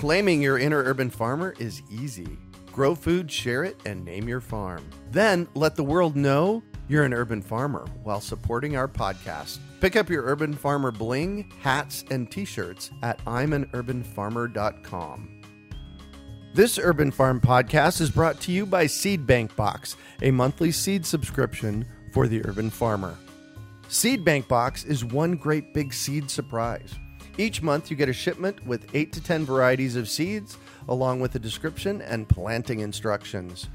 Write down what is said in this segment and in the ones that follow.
Claiming your inner urban farmer is easy. Grow food, share it, and name your farm. Then let the world know you're an urban farmer while supporting our podcast. Pick up your Urban Farmer bling, hats, and t shirts at I'mAnUrbanFarmer.com. This Urban Farm podcast is brought to you by Seed Bank Box, a monthly seed subscription for the urban farmer. Seed Bank Box is one great big seed surprise. Each month, you get a shipment with 8 to 10 varieties of seeds, along with a description and planting instructions.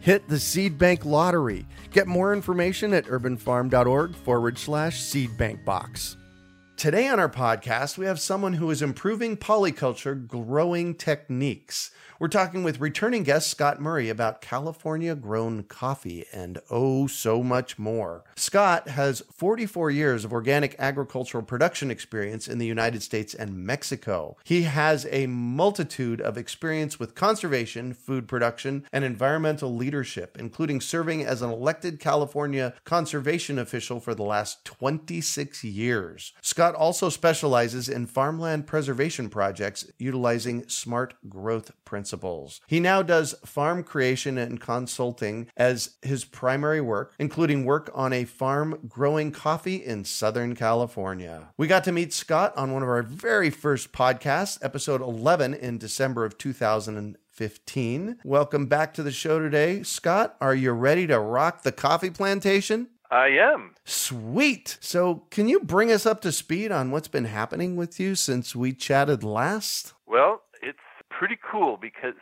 Hit the Seed Bank Lottery. Get more information at urbanfarm.org forward slash seedbankbox. Today on our podcast, we have someone who is improving polyculture growing techniques. We're talking with returning guest Scott Murray about California grown coffee and oh, so much more. Scott has 44 years of organic agricultural production experience in the United States and Mexico. He has a multitude of experience with conservation, food production, and environmental leadership, including serving as an elected California conservation official for the last 26 years. Scott also specializes in farmland preservation projects utilizing smart growth principles principles. He now does farm creation and consulting as his primary work, including work on a farm growing coffee in Southern California. We got to meet Scott on one of our very first podcasts, episode 11 in December of 2015. Welcome back to the show today. Scott, are you ready to rock the coffee plantation? I am. Sweet. So, can you bring us up to speed on what's been happening with you since we chatted last? Well, pretty cool because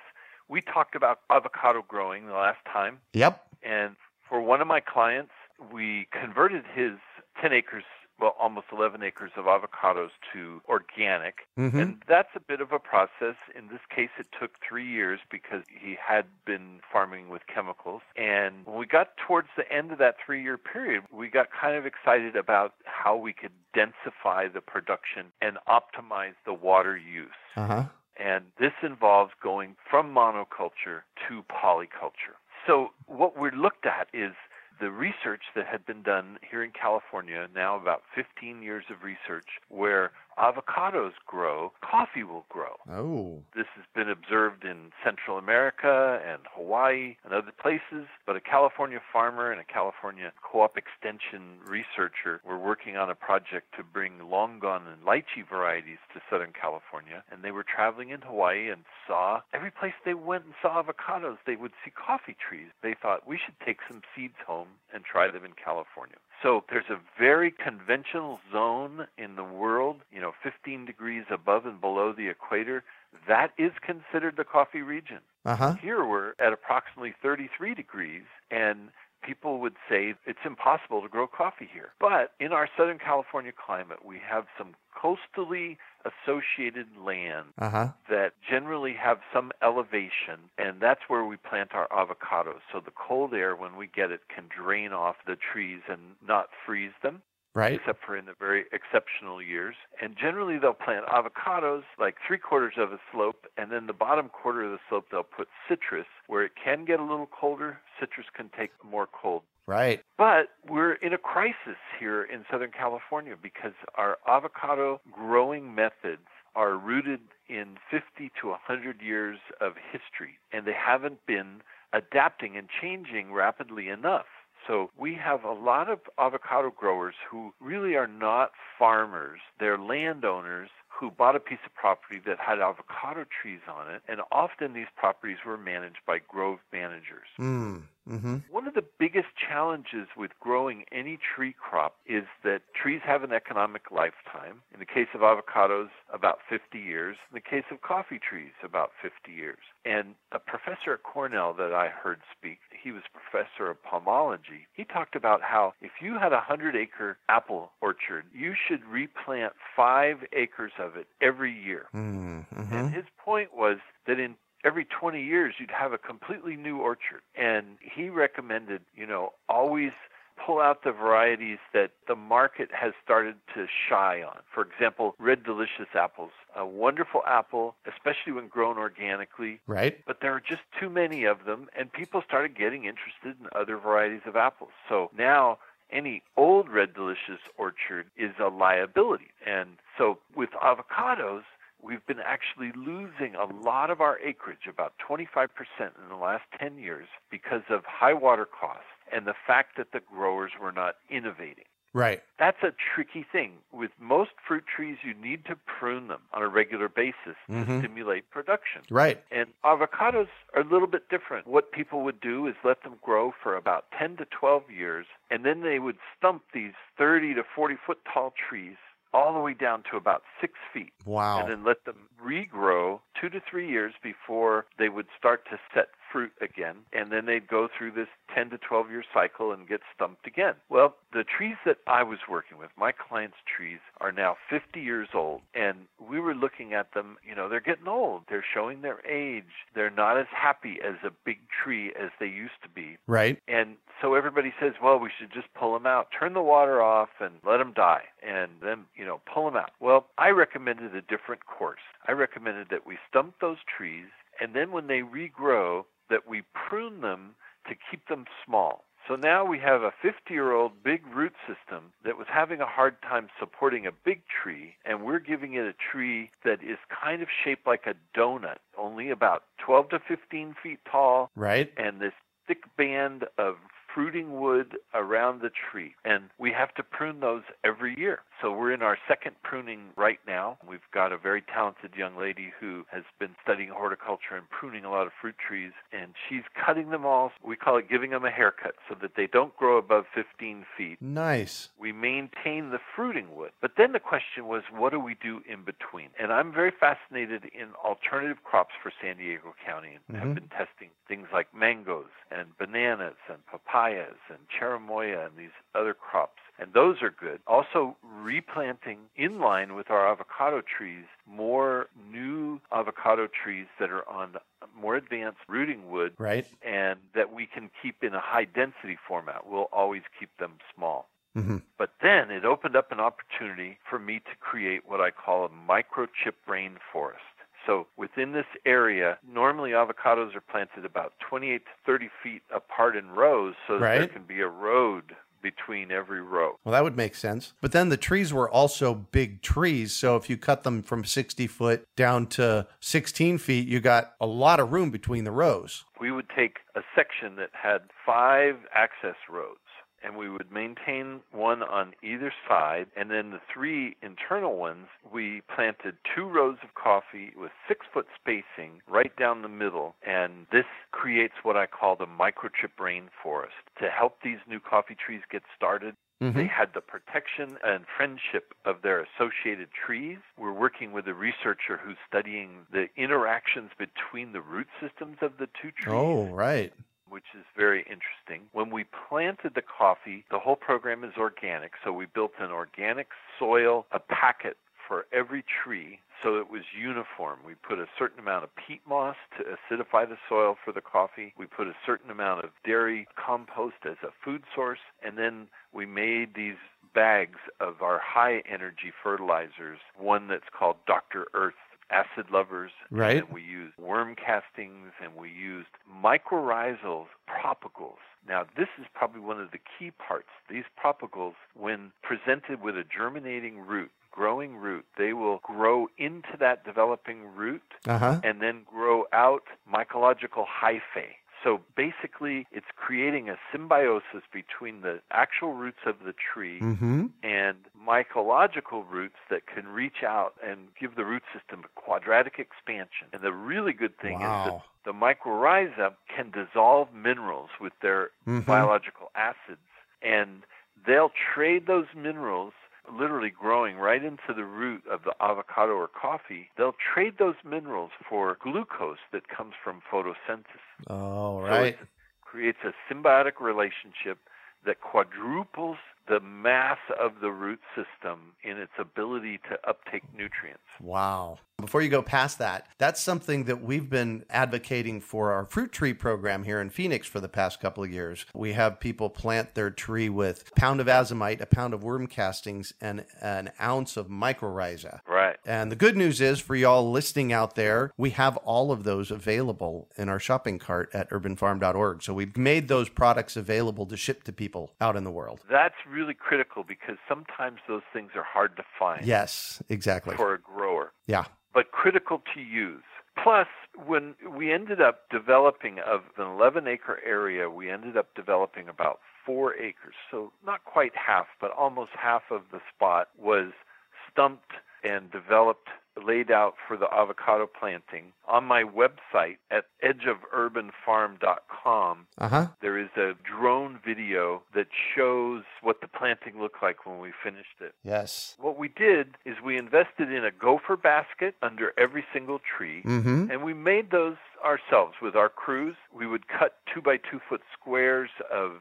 we talked about avocado growing the last time. Yep. And for one of my clients, we converted his 10 acres, well, almost 11 acres of avocados to organic. Mm-hmm. And that's a bit of a process. In this case, it took three years because he had been farming with chemicals. And when we got towards the end of that three year period, we got kind of excited about how we could densify the production and optimize the water use. Uh-huh. And this involves going from monoculture to polyculture. So, what we looked at is the research that had been done here in California, now about 15 years of research, where avocados grow, coffee will grow. Oh. This has been observed in Central America and Hawaii and other places, but a California farmer and a California co-op extension researcher were working on a project to bring longan and lychee varieties to Southern California, and they were traveling in Hawaii and saw every place they went and saw avocados, they would see coffee trees. They thought we should take some seeds home and try them in California. So there's a very conventional zone in the world, you know, 15 degrees above and below the equator. That is considered the coffee region. Uh-huh. Here we're at approximately 33 degrees, and people would say it's impossible to grow coffee here. But in our Southern California climate, we have some coastally associated land uh-huh. that generally have some elevation, and that's where we plant our avocados. So the cold air, when we get it, can drain off the trees and not freeze them right? Except for in the very exceptional years. And generally, they'll plant avocados like three quarters of a slope, and then the bottom quarter of the slope, they'll put citrus, where it can get a little colder. Citrus can take more cold. Right. But we're in a crisis here in Southern California because our avocado growing methods are rooted in 50 to 100 years of history, and they haven't been adapting and changing rapidly enough. So we have a lot of avocado growers who really are not farmers. They're landowners who bought a piece of property that had avocado trees on it, and often these properties were managed by grove managers. Mm. Mm-hmm. One of the biggest challenges with growing any tree crop is that trees have an economic lifetime. In the case of avocados, about 50 years. In the case of coffee trees, about 50 years. And a professor at Cornell that I heard speak, he was professor of pomology. He talked about how if you had a 100 acre apple orchard, you should replant five acres of it every year. Mm-hmm. And his point was that in every 20 years you'd have a completely new orchard. And he recommended, you know, always pull out the varieties that the market has started to shy on. For example, red delicious apples, a wonderful apple, especially when grown organically, Right. but there are just too many of them, and people started getting interested in other varieties of apples. So now any old red delicious orchard is a liability. And so with avocados, we've been actually losing a lot of our acreage, about 25% in the last 10 years, because of high water costs and the fact that the growers were not innovating. Right. That's a tricky thing. With most fruit trees, you need to prune them on a regular basis Mhm. to stimulate production. Right. And avocados are a little bit different. What people would do is let them grow for about 10 to 12 years, and then they would stump these 30 to 40 foot tall trees all the way down to about six feet, Wow. and then let them regrow two to three years before they would start to set fruit again. And then they'd go through this 10 to 12 year cycle and get stumped again. Well, the trees that I was working with, my clients' trees, are now 50 years old. And we were looking at them, you know, they're getting old. They're showing their age. They're not as happy as a big tree as they used to be. right. And so everybody says, well, we should just pull them out, turn the water off, and let them die, and then, you know, pull them out. Well, I recommended a different course. I recommended that we stump those trees, and then when they regrow, that we prune them to keep them small. So now we have a 50 year old big root system that was having a hard time supporting a big tree, and we're giving it a tree that is kind of shaped like a donut, only about 12 to 15 feet tall, Right. and this thick band of fruiting wood around the tree. And we have to prune those every year. So we're in our second pruning right now. We've got a very talented young lady who has been studying horticulture and pruning a lot of fruit trees, and she's cutting them all. We call it giving them a haircut so that they don't grow above 15 feet. Nice. We maintain the fruiting wood. But then the question was, what do we do in between? And I'm very fascinated in alternative crops for San Diego County and Mhm. have been testing things like mangoes and bananas and papayas and cherimoya and these other crops. And those are good. Also, replanting in line with our avocado trees more new avocado trees that are on more advanced rooting wood Right. and that we can keep in a high density format. We'll always keep them small. Mm-hmm. But then it opened up an opportunity for me to create what I call a microchip rainforest. So within this area, normally avocados are planted about 28 to 30 feet apart in rows so that there can be a road between every row. Well, that would make sense. But then the trees were also big trees. So if you cut them from 60 foot down to 16 feet, you got a lot of room between the rows. We would take a section that had five access roads and we would maintain one on either side and then the three internal ones we planted two rows of coffee with six foot spacing right down the middle and this creates what i call the microchip rainforest to help these new coffee trees get started Mm-hmm. they had the protection and friendship of their associated trees. We're working with a researcher who's studying the interactions between the root systems of the two trees Oh, right. Which is very interesting. When we planted the coffee, the whole program is organic, so we built an organic soil, a packet for every tree so it was uniform. We put a certain amount of peat moss to acidify the soil for the coffee. We put a certain amount of dairy compost as a food source, and then we made these bags of our high energy fertilizers, one that's called Dr. Earth acid lovers. Right. And we used worm castings and we used mycorrhizal propagules. Now, this is probably one of the key parts. These propagules, when presented with a germinating root, growing root, they will grow into that developing root Uh huh. and then grow out mycological hyphae. So basically, it's creating a symbiosis between the actual roots of the tree Mm-hmm. and mycological roots that can reach out and give the root system a quadratic expansion. And the really good thing Wow. is that the mycorrhiza can dissolve minerals with their Mhm. biological acids, and they'll trade those minerals literally growing right into the root of the avocado or coffee. They'll trade those minerals for glucose that comes from photosynthesis. Oh, So it creates a symbiotic relationship that quadruples the mass of the root system in its ability to uptake nutrients. Wow. Before you go past that, that's something that we've been advocating for our fruit tree program here in Phoenix for the past couple of years. We have people plant their tree with a pound of azomite, a pound of worm castings, and an ounce of mycorrhiza. Right. And the good news is for y'all listening out there, we have all of those available in our shopping cart at urbanfarm.org. So we've made those products available to ship to people out in the world. That's really critical because sometimes those things are hard to find Yes, exactly. for a grower, Yeah. but critical to use. Plus, when we ended up developing of an 11 acre area, we ended up developing about four acres. So not quite half, but almost half of the spot was stumped and developed, laid out for the avocado planting. On my website at edgeofurbanfarm.com, Uh huh. there is a drone video that shows what the planting looked like when we finished it. Yes. What we did is we invested in a gopher basket under every single tree, Mm hmm. and we made those ourselves with our crews. We would cut two by two foot squares of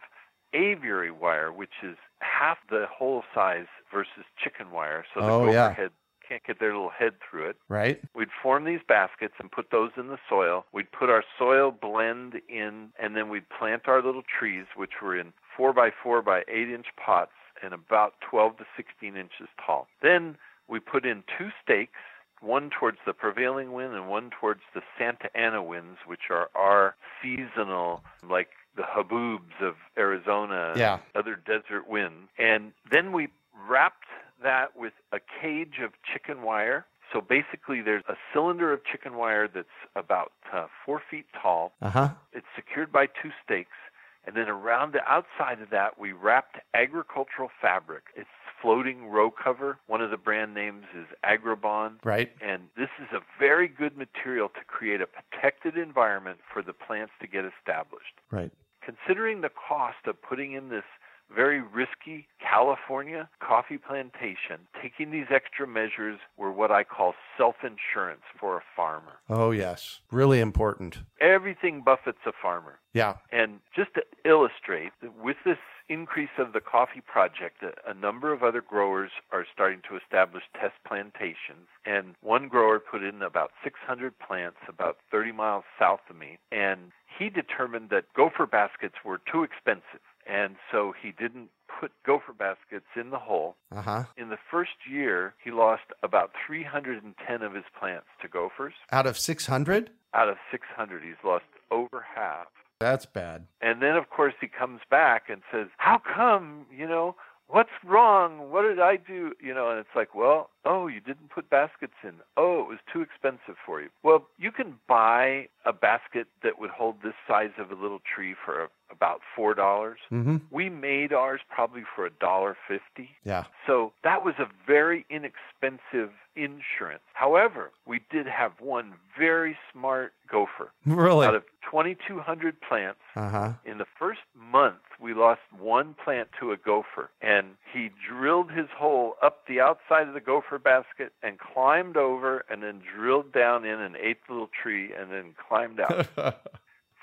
aviary wire, which is half the hole size versus chicken wire, so the Oh, gopher yeah. head can't get their little head through it. Right. We'd form these baskets and put those in the soil. We'd put our soil blend in, and then we'd plant our little trees, which were in four by four by eight inch pots and about 12 to 16 inches tall. Then we put in two stakes, one towards the prevailing wind and one towards the Santa Ana winds, which are our seasonal, like the haboobs of Arizona, Yeah. other desert winds. And then we wrapped that with a cage of chicken wire. So basically, there's a cylinder of chicken wire that's about uh, four feet tall. Uh huh. It's secured by two stakes. And then around the outside of that, we wrapped agricultural fabric. It's floating row cover. One of the brand names is Agribon. Right. And this is a very good material to create a protected environment for the plants to get established. Right. Considering the cost of putting in this very risky California coffee plantation, taking these extra measures were what I call self insurance for a farmer. Oh, yes. Really important. Everything buffets a farmer. Yeah. And just to illustrate, with this increase of the coffee project, a, a number of other growers are starting to establish test plantations. And one grower put in about 600 plants about 30 miles south of me. And he determined that gopher baskets were too expensive. And so he didn't put gopher baskets in the hole. Uh huh. In the first year, he lost about 310 of his plants to gophers. Out of 600? Out of 600, he's lost over half. That's bad. And then, of course, he comes back and says, How come, you know, what's wrong? What did I do? You know, and it's like, Well, oh, you didn't put baskets in. Oh, it was too expensive for you. Well, you can buy a basket that would hold this size of a little tree for a, about $4. Mm hmm. We made ours probably for a dollar fifty. Yeah. So that was a very inexpensive insurance. However, we did have one very smart gopher. Really? Out of 2,200 plants, Uh huh. in the first month, we lost one plant to a gopher, and he drilled his hole up the outside of the gopher basket and climbed over, and then drilled down in and ate the little tree, and then climbed out.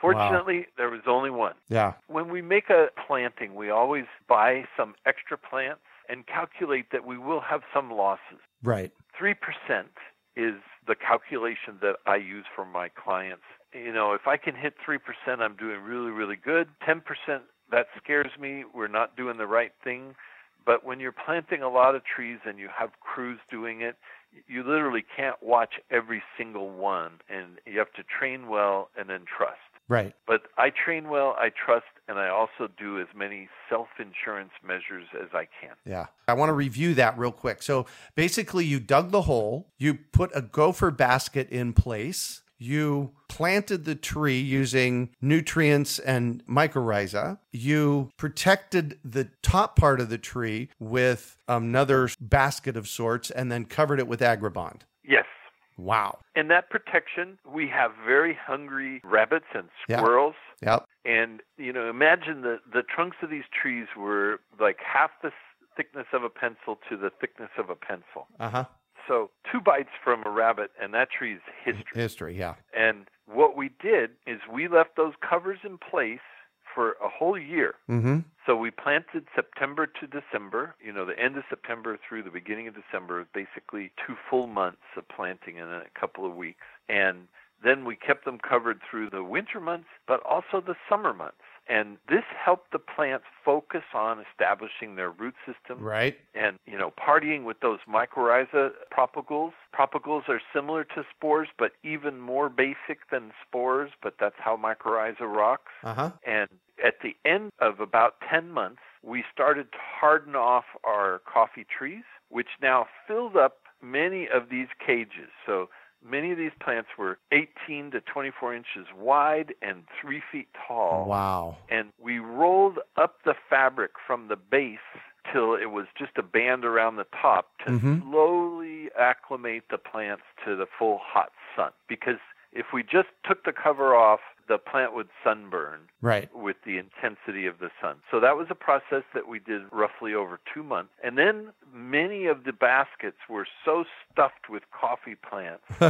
Fortunately, there was only one. yeah. When we make a planting, we always buy some extra plants and calculate that we will have some losses. Right. 3% is the calculation that I use for my clients. You know, if I can hit 3%, I'm doing really, really good. 10%, that scares me. We're not doing the right thing. But when you're planting a lot of trees and you have crews doing it, you literally can't watch every single one. And you have to train well and then trust. Right. But I train well, I trust, and I also do as many self insurance measures as I can. Yeah. I want to review that real quick. So basically, you dug the hole, you put a gopher basket in place, You planted the tree using nutrients and mycorrhiza. You protected the top part of the tree with another basket of sorts and then covered it with Agribon. Yes. Wow. In that protection, we have very hungry rabbits and squirrels. Yep. And, you know, imagine the, the trunks of these trees were like half the thickness of a pencil to the thickness of a pencil. Uh huh. So two bites from a rabbit, and that tree's history. History. Yeah. And what we did is we left those covers in place for a whole year. Mm hmm. So we planted September to December, you know, the end of September through the beginning of December, basically two full months of planting in a couple of weeks. And then we kept them covered through the winter months, but also the summer months. And this helped the plants focus on establishing their root system Right. and you know partying with those mycorrhiza propagules propagules are similar to spores but even more basic than spores but that's how mycorrhiza rocks Uh huh. and at the end of about 10 months we started to harden off our coffee trees which now filled up many of these cages so many of these plants were 18 to 24 inches wide and 3 feet tall Wow. and we rolled up the fabric from the base till it was just a band around the top to Mhm. slowly acclimate the plants to the full hot sun. Because if we just took the cover off, the plant would sunburn Right. with the intensity of the sun. So that was a process that we did roughly over two months. And then many of the baskets were so stuffed with coffee plants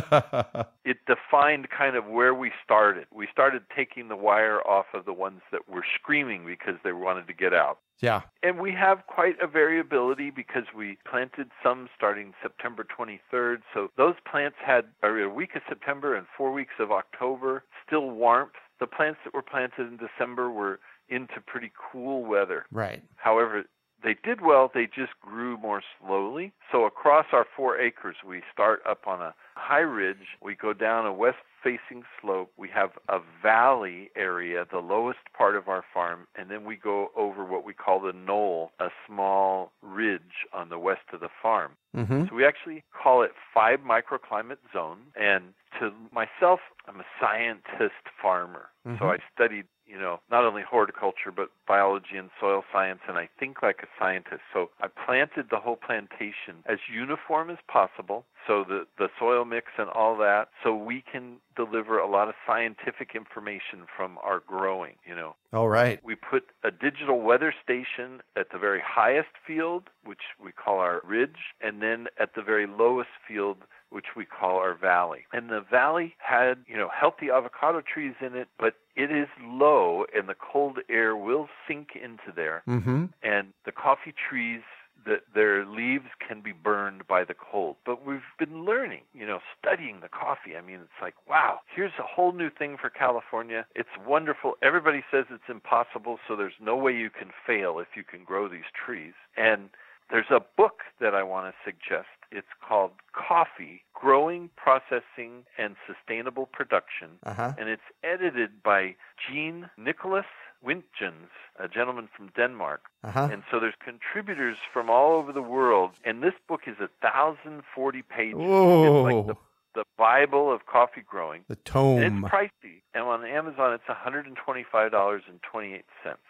it defined kind of where we started. We started taking the wire off of the ones that were screaming because they wanted to get out. yeah. And we have quite a variability because we planted some starting September 23rd. So those plants had a week of September and four weeks of October, still warmth. The plants that were planted in December were into pretty cool weather. Right. However, they did well, they just grew more slowly. So across our four acres, we start up on a high ridge, we go down a west facing slope, we have a valley area, the lowest part of our farm, and then we go over what we call the knoll, a small ridge on the west of the farm. Mm-hmm. So we actually call it five microclimate zone. And to myself, I'm a scientist farmer. Mhm. So I studied, you know, not only horticulture, but biology and soil science, and I think like a scientist. So I planted the whole plantation as uniform as possible. So the, the soil mix and all that, so we can deliver a lot of scientific information from our growing, you know. All right. We put a digital weather station at the very highest field, which we call our ridge, and then at the very lowest field, which we call our valley. And the valley had, you know, healthy avocado trees in it, but it is low and the cold air will sink into there. Mm-hmm. And the coffee trees that their leaves can be burned by the cold. But we've been learning, you know, studying the coffee. I mean, it's like, wow, here's a whole new thing for California. It's wonderful. Everybody says it's impossible, so there's no way you can fail if you can grow these trees. And there's a book that I want to suggest. It's called Coffee Growing, Processing, and Sustainable Production Uh huh. and it's edited by Jean Nicolas Wintgens, a gentleman from Denmark. Uh huh. And so there's contributors from all over the world, and this book is a thousand forty pages. Whoa. It's like the, the Bible of coffee growing. the And tome. it's pricey, and on Amazon it's $125.28.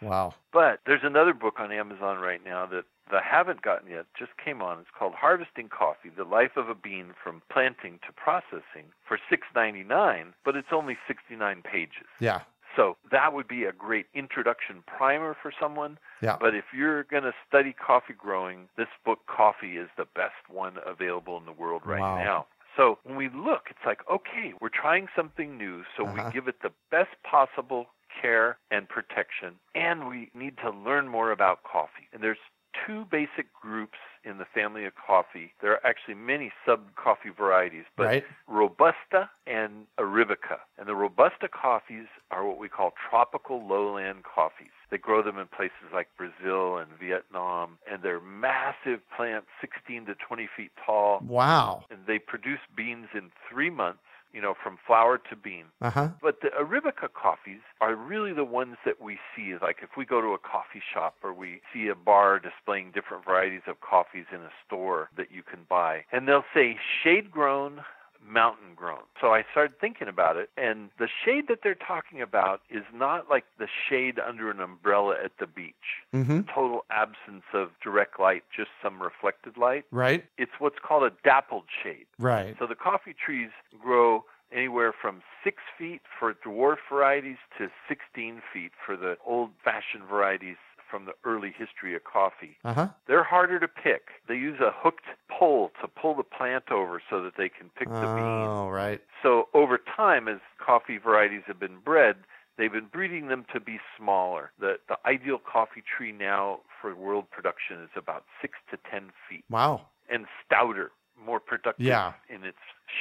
wow. But there's another book on Amazon right now that that I haven't gotten yet, just came on. It's called Harvesting Coffee: The Life of a Bean from Planting to Processing for $6.99, but it's only 69 pages. Yeah. So that would be a great introduction primer for someone. Yeah. But if you're going to study coffee growing, this book, Coffee, is the best one available in the world right Wow. now. So when we look, it's like, okay, we're trying something new, so Uh-huh. we give it the best possible care and protection, and we need to learn more about coffee. And there's two basic groups in the family of coffee. There are actually many sub coffee varieties, but right. Robusta and Arabica. And the Robusta coffees are what we call tropical lowland coffees. They grow them in places like Brazil and Vietnam, and they're massive plants, 16 to 20 feet tall, Wow. and they produce beans in three months, you know, from flower to bean. Uh huh. But the Arabica coffees are really the ones that we see. Like if we go to a coffee shop or we see a bar displaying different varieties of coffees in a store that you can buy, and they'll say shade grown, mountain grown. So I started thinking about it, and the shade that they're talking about is not like the shade under an umbrella at the beach. Mm-hmm. Total absence of direct light, just some reflected light. Right. It's what's called a dappled shade. Right. So the coffee trees grow anywhere from six feet for dwarf varieties to 16 feet for the old fashioned varieties from the early history of coffee. Uh huh. They're harder to pick. They use a hooked pole to pull the plant over so that they can pick the beans. Oh, right. So over time, as coffee varieties have been bred, they've been breeding them to be smaller. The the ideal coffee tree now for world production is about six to ten feet Wow. and stouter, more productive Yeah. in its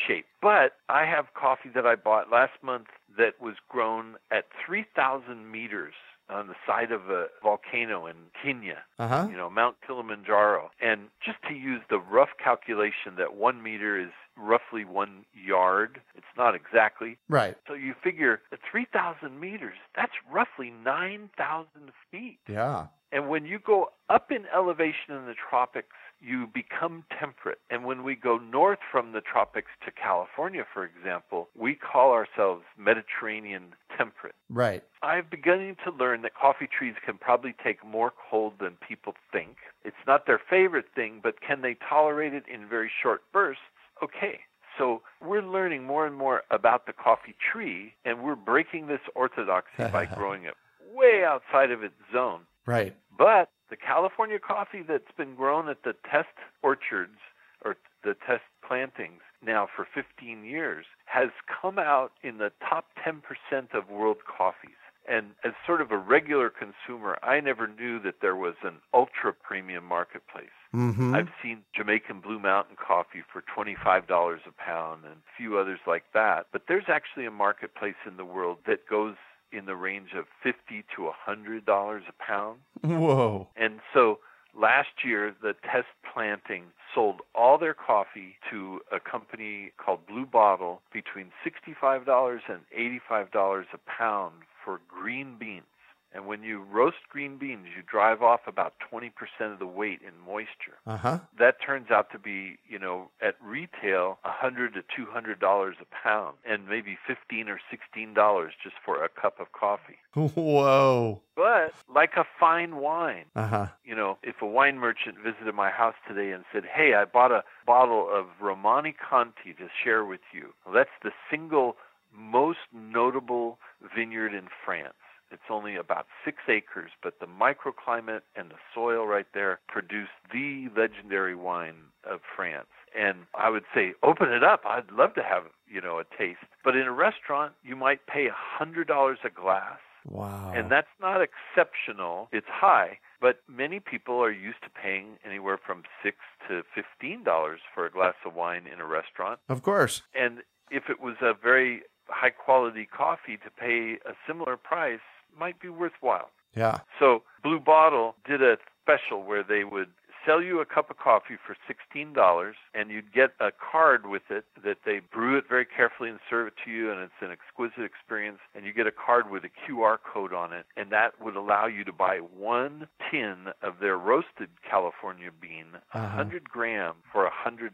shape. But I have coffee that I bought last month that was grown at 3,000 meters on the side of a volcano in Kenya, Uh huh. you know, Mount Kilimanjaro. And just to use the rough calculation that one meter is roughly one yard, it's not exactly. Right. So you figure at 3,000 meters, that's roughly 9,000 feet. Yeah. And when you go up in elevation in the tropics, you become temperate. And when we go north from the tropics to California, for example, we call ourselves Mediterranean temperate. Right. I'm beginning to learn that coffee trees can probably take more cold than people think. It's not their favorite thing, but can they tolerate it in very short bursts? Okay. So we're learning more and more about the coffee tree, and we're breaking this orthodoxy by growing it way outside of its zone. Right. But the California coffee that's been grown at the test orchards or the test plantings now for 15 years has come out in the top 10% of world coffees. And as sort of a regular consumer, I never knew that there was an ultra premium marketplace. Mm-hmm. I've seen Jamaican Blue Mountain coffee for $25 a pound and a few others like that. But there's actually a marketplace in the world that goes in the range of 50 to $100 a pound. Whoa. And so last year, the test planting sold all their coffee to a company called Blue Bottle between $65 and $85 a pound for green beans. And when you roast green beans, you drive off about 20% of the weight in moisture. Uh huh. That turns out to be, you know, at retail, a hundred to two hundred dollars a pound, and maybe fifteen or sixteen dollars just for a cup of coffee. Whoa. But like a fine wine, Uh huh. you know, if a wine merchant visited my house today and said, "Hey, I bought a bottle of Romanée-Conti to share with you," well, that's the single most notable vineyard in France. It's only about six acres, but the microclimate and the soil right there produce the legendary wine of France. And I would say, open it up. I'd love to have, you know, a taste. But in a restaurant, you might pay a hundred dollars a glass. Wow. And that's not exceptional. It's high, but many people are used to paying anywhere from six to fifteen dollars for a glass of wine in a restaurant. of course. And if it was a very high quality coffee to pay a similar price might be worthwhile. Yeah. So Blue Bottle did a special where they would sell you a cup of coffee for $16 and you'd get a card with it that they brew it very carefully and serve it to you and it's an exquisite experience and you get a card with a QR code on it and that would allow you to buy one tin of their roasted California bean, a Uh-huh. 100 gram for $100.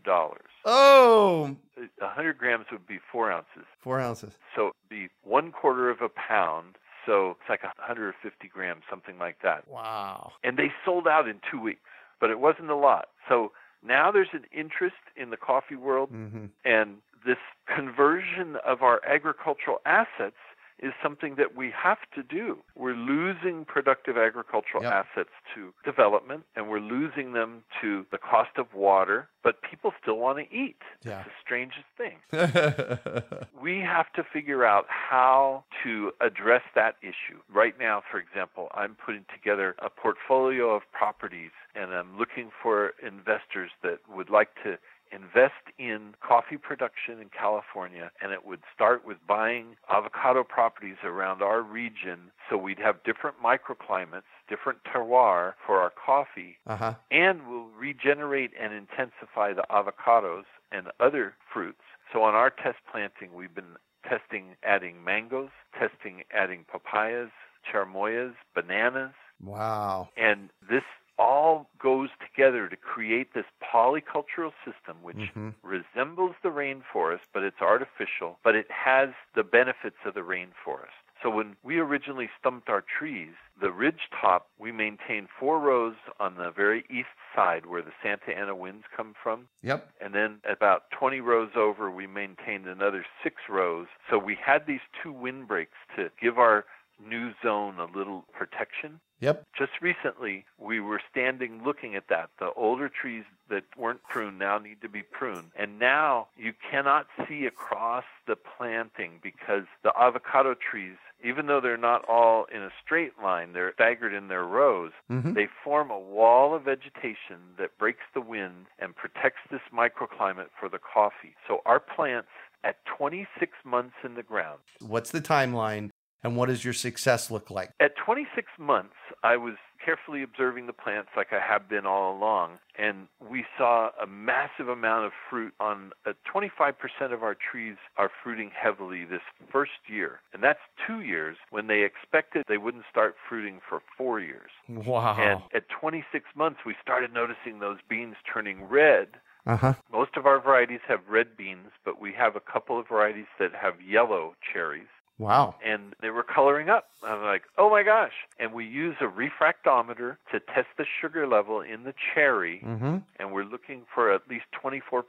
Oh, A 100 grams would be 4 ounces. four ounces. So it'd be one quarter of a pound. So it's like 150 grams, something like that. Wow. And they sold out in two weeks, but it wasn't a lot. So now there's an interest in the coffee world, Mm-hmm. and this conversion of our agricultural assets is something that we have to do. We're losing productive agricultural Yep. assets to development, and we're losing them to the cost of water, but people still want to eat. Yeah. It's the strangest thing we have to figure out how to address that issue. Right now, for example, I'm putting together a portfolio of properties and I'm looking for investors that would like to invest in coffee production in California and it would start with buying avocado properties around our region so we'd have different microclimates, different terroir for our coffee uh huh. and will regenerate and intensify the avocados and other fruits. So on our test planting, we've been testing adding mangoes, testing adding papayas, cherimoyas, bananas, Wow. and this all goes together to create this polycultural system which Mm-hmm. resembles the rainforest, but it's artificial, but it has the benefits of the rainforest. So when we originally stumped our trees, the ridge top, we maintained four rows on the very east side where the Santa Ana winds come from. Yep. And then about 20 rows over, we maintained another six rows. So we had these two windbreaks to give our new zone a little protection. Yep. Just recently, we were standing looking at that. The older trees that weren't pruned now need to be pruned. And now you cannot see across the planting because the avocado trees, even though they're not all in a straight line, they're staggered in their rows, Mhm. they form a wall of vegetation that breaks the wind and protects this microclimate for the coffee. So our plants at 26 months in the ground What's the timeline and what does your success look like? at 26 months, I was carefully observing the plants like I have been all along, and we saw a massive amount of fruit on uh, 25% of our trees are fruiting heavily this first year. And that's two years when they expected they wouldn't start fruiting for four years. Wow. And at 26 months, we started noticing those beans turning red. Uh huh. Most of our varieties have red beans, but we have a couple of varieties that have yellow cherries Wow. and they were coloring up. I'm like, oh my gosh. And we use a refractometer to test the sugar level in the cherry, Mm-hmm. and we're looking for at least 24%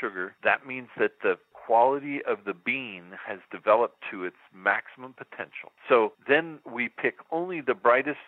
sugar. That means that the quality of the bean has developed to its maximum potential. So then we pick only the brightest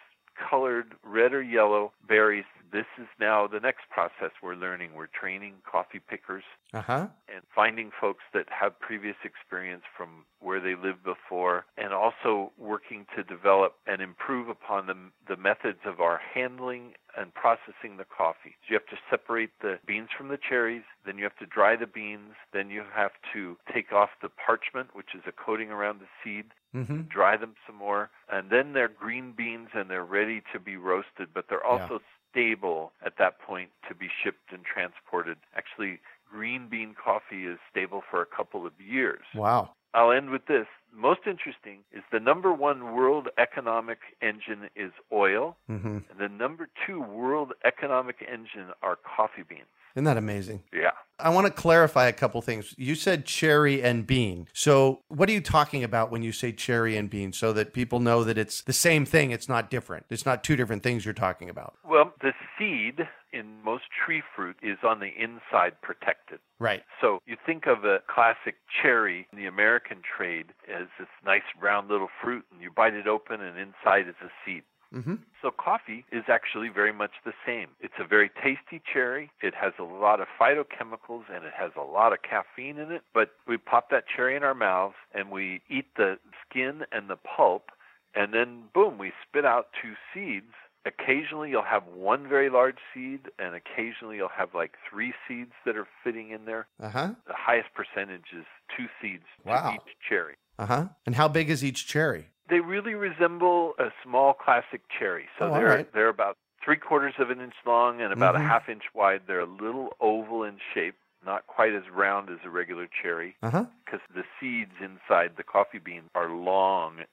colored red or yellow berries. This is now the next process we're learning. We're training coffee pickers Uh huh. and finding folks that have previous experience from where they lived before, and also working to develop and improve upon the, the methods of our handling and processing the coffee. So you have to separate the beans from the cherries, then you have to dry the beans, then you have to take off the parchment, which is a coating around the seed, Mm-hmm. dry them some more, and then they're green beans and they're ready to be roasted, but they're also stable at that point to be shipped and transported. Actually, green bean coffee is stable for a couple of years. Wow. I'll end with this. Most interesting is the number one world economic engine is oil, Mm-hmm. and the number two world economic engine are coffee beans. Isn't that amazing? Yeah. I want to clarify a couple things. You said cherry and bean. So, what are you talking about when you say cherry and bean so that people know that it's the same thing? It's not different. It's not two different things you're talking about. Well, the seed in most tree fruit is on the inside protected. Right. So you think of a classic cherry in the American trade as this nice round little fruit, and you bite it open, and inside is a seed. Mm-hmm. So coffee is actually very much the same. It's a very tasty cherry. It has a lot of phytochemicals and it has a lot of caffeine in it. But we pop that cherry in our mouths and we eat the skin and the pulp, and then boom, we spit out two seeds. Occasionally you'll have one very large seed, and occasionally you'll have like three seeds that are fitting in there. Uh huh. The highest percentage is two seeds Wow. to each cherry. Uh huh. And how big is each cherry? They really resemble a small classic cherry. So Oh, they're right. they're about three quarters of an inch long and about Mhm. a half inch wide. They're a little oval in shape, not quite as round as a regular cherry, Uh huh. because the seeds inside the coffee bean are long,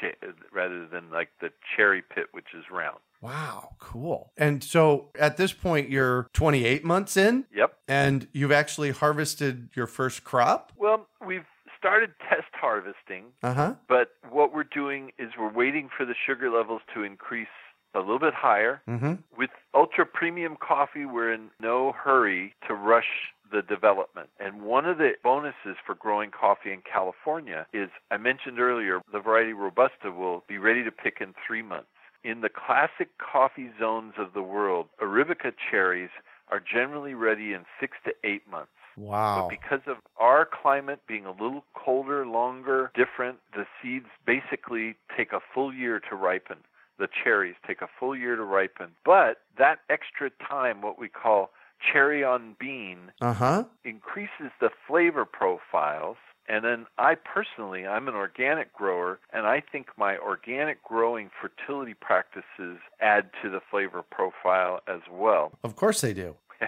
sha- rather than like the cherry pit, which is round. Wow. Cool. And so at this point, you're 28 months in Yep. and you've actually harvested your first crop? Well, we've started test harvesting. Uh huh. But what we're doing is we're waiting for the sugar levels to increase a little bit higher. Mm hmm. With ultra premium coffee, we're in no hurry to rush the development. And one of the bonuses for growing coffee in California is I mentioned earlier the variety Robusta will be ready to pick in three months. In the classic coffee zones of the world, Arabica cherries are generally ready in six to eight months. Wow. But because of our climate being a little colder, longer, different, the seeds basically take a full year to ripen. The cherries take a full year to ripen. But that extra time, what we call cherry on bean, Uh huh. increases the flavor profiles. And then I personally, I'm an organic grower, and I think my organic growing fertility practices add to the flavor profile as well. Of course they do.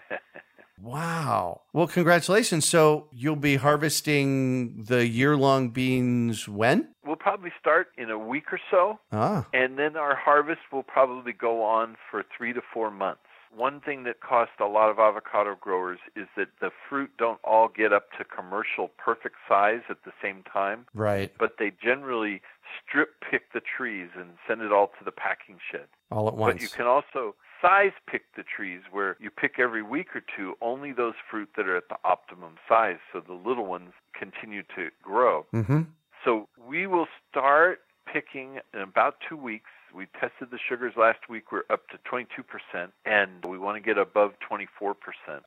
Wow. Well, congratulations. So you'll be harvesting the year long beans when? We'll probably start in a week or so, Ah, and then our harvest will probably go on for three to four months. One thing that costs a lot of avocado growers is that the fruit don't all get up to commercial perfect size at the same time, right. but they generally strip pick the trees and send it all to the packing shed. All at once. But you can also size pick the trees where you pick every week or two only those fruit that are at the optimum size so the little ones continue to grow. mm-hmm. So we will start picking in about two weeks. We tested the sugars last week. We're up to 22%, and we want to get above 24%.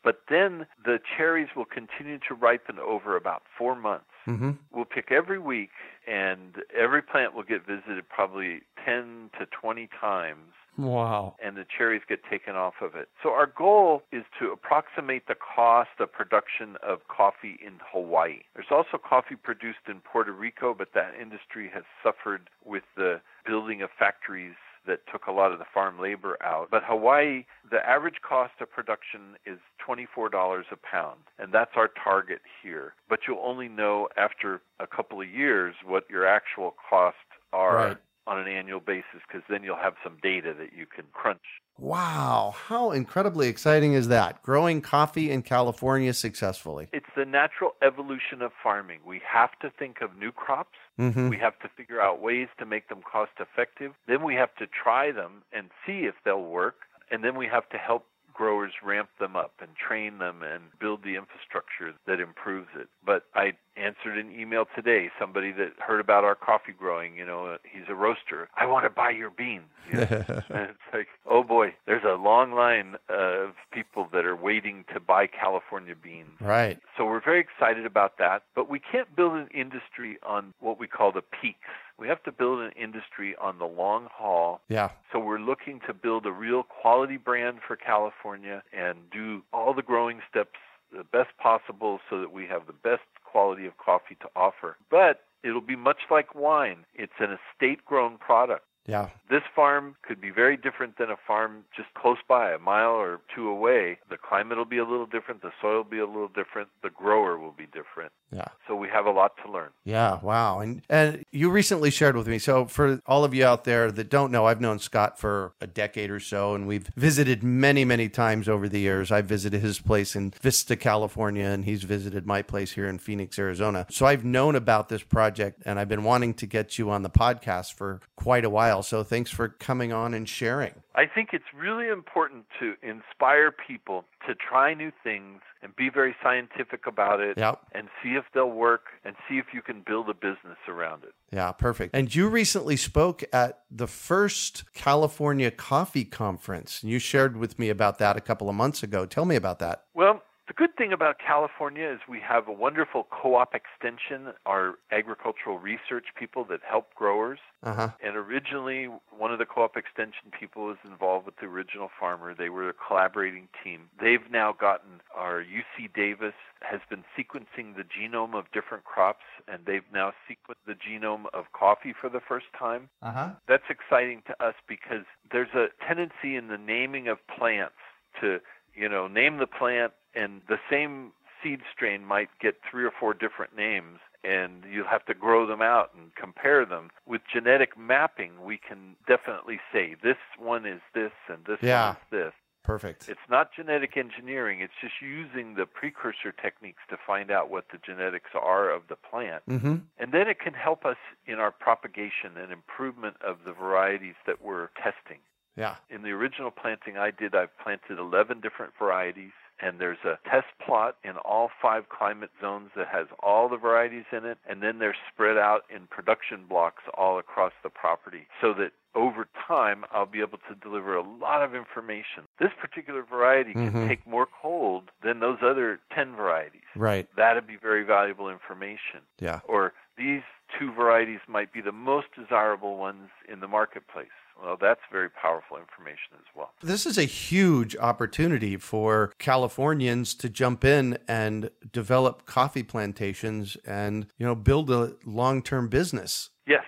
But then the cherries will continue to ripen over about four months. Mm-hmm. We'll pick every week, and every plant will get visited probably 10 to 20 times Wow. and the cherries get taken off of it. So our goal is to approximate the cost of production of coffee in Hawaii. There's also coffee produced in Puerto Rico, but that industry has suffered with the building of factories that took a lot of the farm labor out. But Hawaii, the average cost of production is $24 a pound, and that's our target here. But you'll only know after a couple of years what your actual costs are Right. On an annual basis because then you'll have some data that you can crunch. Wow. How incredibly exciting is that? Growing coffee in California successfully. It's the natural evolution of farming. We have to think of new crops. Mm-hmm. We have to figure out ways to make them cost effective. Then we have to try them and see if they'll work. And then we have to help growers ramp them up and train them and build the infrastructure that improves it. But I answered an email today, somebody that heard about our coffee growing, you know, he's a roaster. I want to buy your beans. You know? and it's like, oh boy, there's a long line of people that are waiting to buy California beans. right. So we're very excited about that, but we can't build an industry on what we call the peaks. We have to build an industry on the long haul. Yeah. So we're looking to build a real quality brand for California and do all the growing steps the best possible so that we have the best quality of coffee to offer. But it'll be much like wine. It's an estate grown product. Yeah. This farm could be very different than a farm just close by, a mile or two away. The climate will be a little different, the soil will be a little different, the grower will be different. Yeah. So we have a lot to learn. Yeah, wow. And and you recently shared with me. So for all of you out there that don't know, I've known Scott for a decade or so and we've visited many, many times over the years. I visited his place in Vista, California, and he's visited my place here in Phoenix, Arizona. So I've known about this project and I've been wanting to get you on the podcast for quite a while. So thanks for coming on and sharing. I think it's really important to inspire people to try new things and be very scientific about it Yep. and see if they'll work and see if you can build a business around it. Yeah, perfect. And you recently spoke at the first California Coffee Conference. You shared with me about that a couple of months ago. Tell me about that. Well, the good thing about California is we have a wonderful co op extension, our agricultural research people that help growers. Uh huh. And originally, one of the co op extension people was involved with the original farmer. They were a collaborating team. They've now gotten our UC Davis has been sequencing the genome of different crops, and they've now sequenced the genome of coffee for the first time. Uh huh. That's exciting to us because there's a tendency in the naming of plants to, you know, name the plant, and the same seed strain might get three or four different names and you'll have to grow them out and compare them. With genetic mapping, we can definitely say this one is this and this Yeah. one is this. Perfect. It's not genetic engineering, it's just using the precursor techniques to find out what the genetics are of the plant. Mm-hmm. And then it can help us in our propagation and improvement of the varieties that we're testing. Yeah. In the original planting I did, I've planted 11 different varieties, and there's a test plot in all five climate zones that has all the varieties in it, and then they're spread out in production blocks all across the property so that over time I'll be able to deliver a lot of information. This particular variety can Mhm. take more cold than those other 10 varieties. Right. That'd be very valuable information Yeah. or these two varieties might be the most desirable ones in the marketplace. Well, that's very powerful information as well. This is a huge opportunity for Californians to jump in and develop coffee plantations and, you know, build a long-term business. Yes,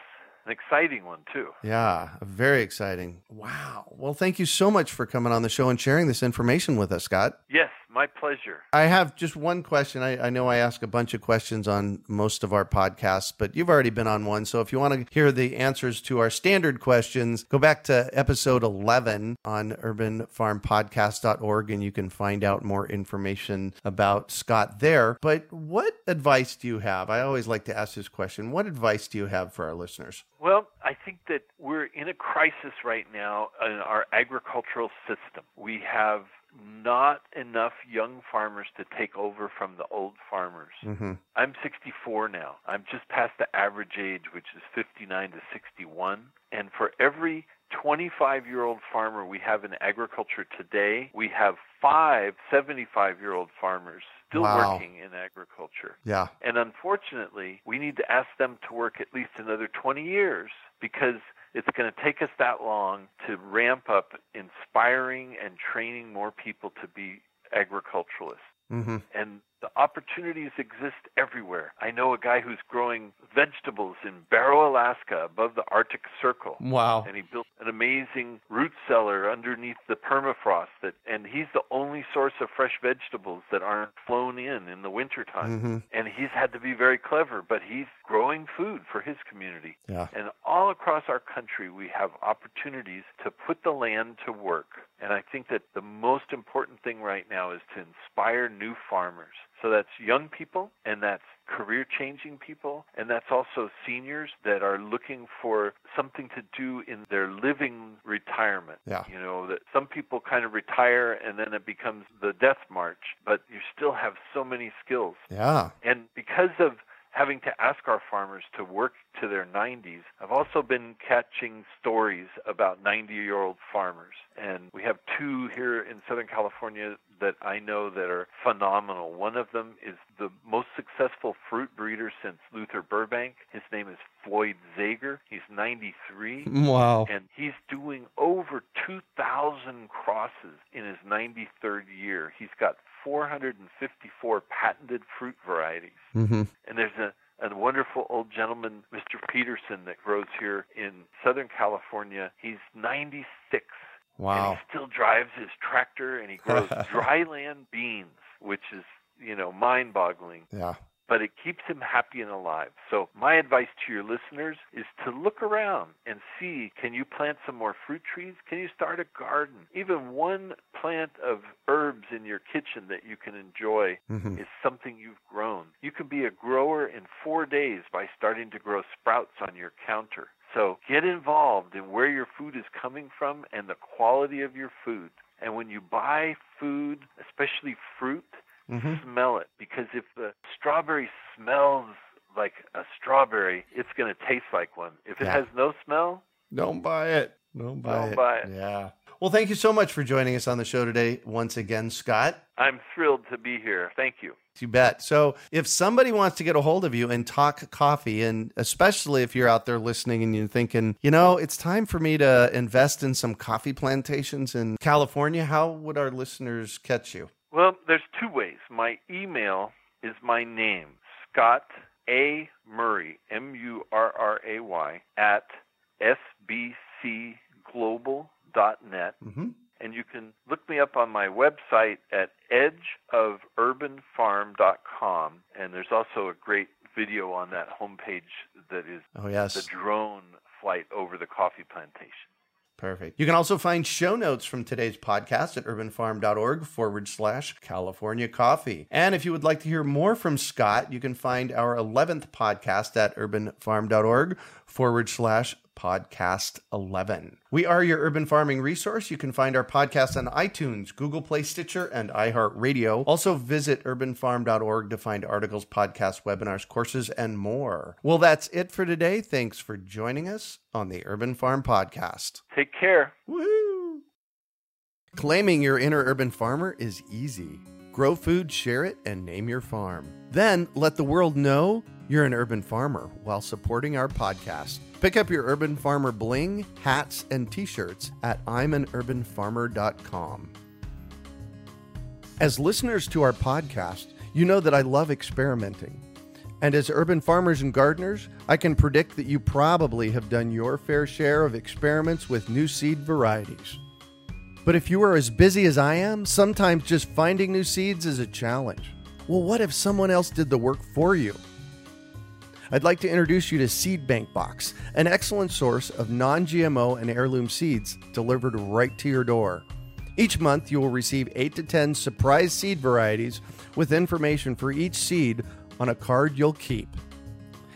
an exciting one too. Yeah, very exciting. Wow. Well, thank you so much for coming on the show and sharing this information with us, Scott. Yes, My pleasure. I have just one question. I, I, know I ask a bunch of questions on most of our podcasts, but you've already been on one. So if you want to hear the answers to our standard questions, go back to episode 11 on urbanfarmpodcast.org and you can find out more information about Scott there. But what advice do you have? I always like to ask this question. What advice do you have for our listeners? Well, I think that we're in a crisis right now in our agricultural system. We have not enough young farmers to take over from the old farmers. Mm-hmm. I'm 64 now. I'm just past the average age, which is 59 to 61. And for every 25 year old farmer we have in agriculture today, we have five 75 year old farmers still wow. working in agriculture. Yeah. And unfortunately, we need to ask them to work at least another 20 years because it's going to take us that long to ramp up inspiring and training more people to be agriculturalists. Mm-hmm. And the opportunities exist everywhere. I know a guy who's growing vegetables in Barrow, Alaska, above the Arctic Circle. Wow. And he built an amazing root cellar underneath the permafrost that and he's the only source of fresh vegetables that aren't flown in in the wintertime. Mm-hmm. And he's had to be very clever, but he's growing food for his community. Yeah. And all across our country we have opportunities to put the land to work. And I think that the most important thing right now is to inspire new farmers so that's young people and that's career changing people and that's also seniors that are looking for something to do in their living retirement. Yeah. You know, that some people kind of retire and then it becomes the death march, but you still have so many skills. Yeah. And because of having to ask our farmers to work to their 90s. I've also been catching stories about 90 year old farmers. And we have two here in Southern California that I know that are phenomenal. One of them is the most successful fruit breeder since Luther Burbank. His name is Floyd Zaiger. He's 93. Wow. And he's doing over 2,000 crosses in his 93rd year. He's got 454 patented fruit varieties. Mm-hmm. And there's a a wonderful old gentleman, Mr. Peterson, that grows here in Southern California. He's 96. Wow. And he still drives his tractor and he grows dryland beans, which is, you know, mind boggling. Yeah but it keeps him happy and alive. So my advice to your listeners is to look around and see, can you plant some more fruit trees? Can you start a garden? Even one plant of herbs in your kitchen that you can enjoy mm-hmm. is something you've grown. You can be a grower in four days by starting to grow sprouts on your counter. So get involved in where your food is coming from and the quality of your food. And when you buy food, especially fruit, mm-hmm. smell it because if the strawberry smells like a strawberry, it's going to taste like one. If it yeah. has no smell, don't buy it. Don't buy don't it. buy it. Yeah. Well, thank you so much for joining us on the show today once again, Scott. I'm thrilled to be here. Thank you. You bet. So, if somebody wants to get a hold of you and talk coffee, and especially if you're out there listening and you're thinking, you know, it's time for me to invest in some coffee plantations in California, how would our listeners catch you? Well, there's two ways. My email is my name, Scott A. Murray, M U R R A Y, at sbcglobal.net. Mm-hmm. And you can look me up on my website at edgeofurbanfarm.com. And there's also a great video on that homepage that is oh, yes. the drone flight over the coffee plantation. Perfect. You can also find show notes from today's podcast at urbanfarm.org forward slash California coffee. And if you would like to hear more from Scott, you can find our 11th podcast at urbanfarm.org forward slash podcast 11. We are your urban farming resource. You can find our podcast on iTunes, Google Play, Stitcher, and iHeartRadio. Also visit urbanfarm.org to find articles, podcasts, webinars, courses, and more. Well, that's it for today. Thanks for joining us on the Urban Farm Podcast. Take care. Woo! Claiming your inner urban farmer is easy. Grow food, share it, and name your farm. Then let the world know you're an urban farmer while supporting our podcast. Pick up your Urban Farmer bling, hats, and t shirts at I'mAnUrbanFarmer.com. As listeners to our podcast, you know that I love experimenting. And as urban farmers and gardeners, I can predict that you probably have done your fair share of experiments with new seed varieties. But if you are as busy as I am, sometimes just finding new seeds is a challenge. Well, what if someone else did the work for you? I'd like to introduce you to Seed Bank Box, an excellent source of non GMO and heirloom seeds delivered right to your door. Each month, you will receive 8 to 10 surprise seed varieties with information for each seed on a card you'll keep.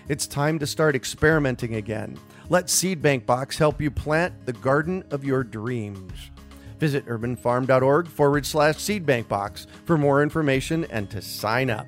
It's time to start experimenting again. Let Seed Bank Box help you plant the garden of your dreams. Visit urbanfarm.org forward slash seedbankbox for more information and to sign up.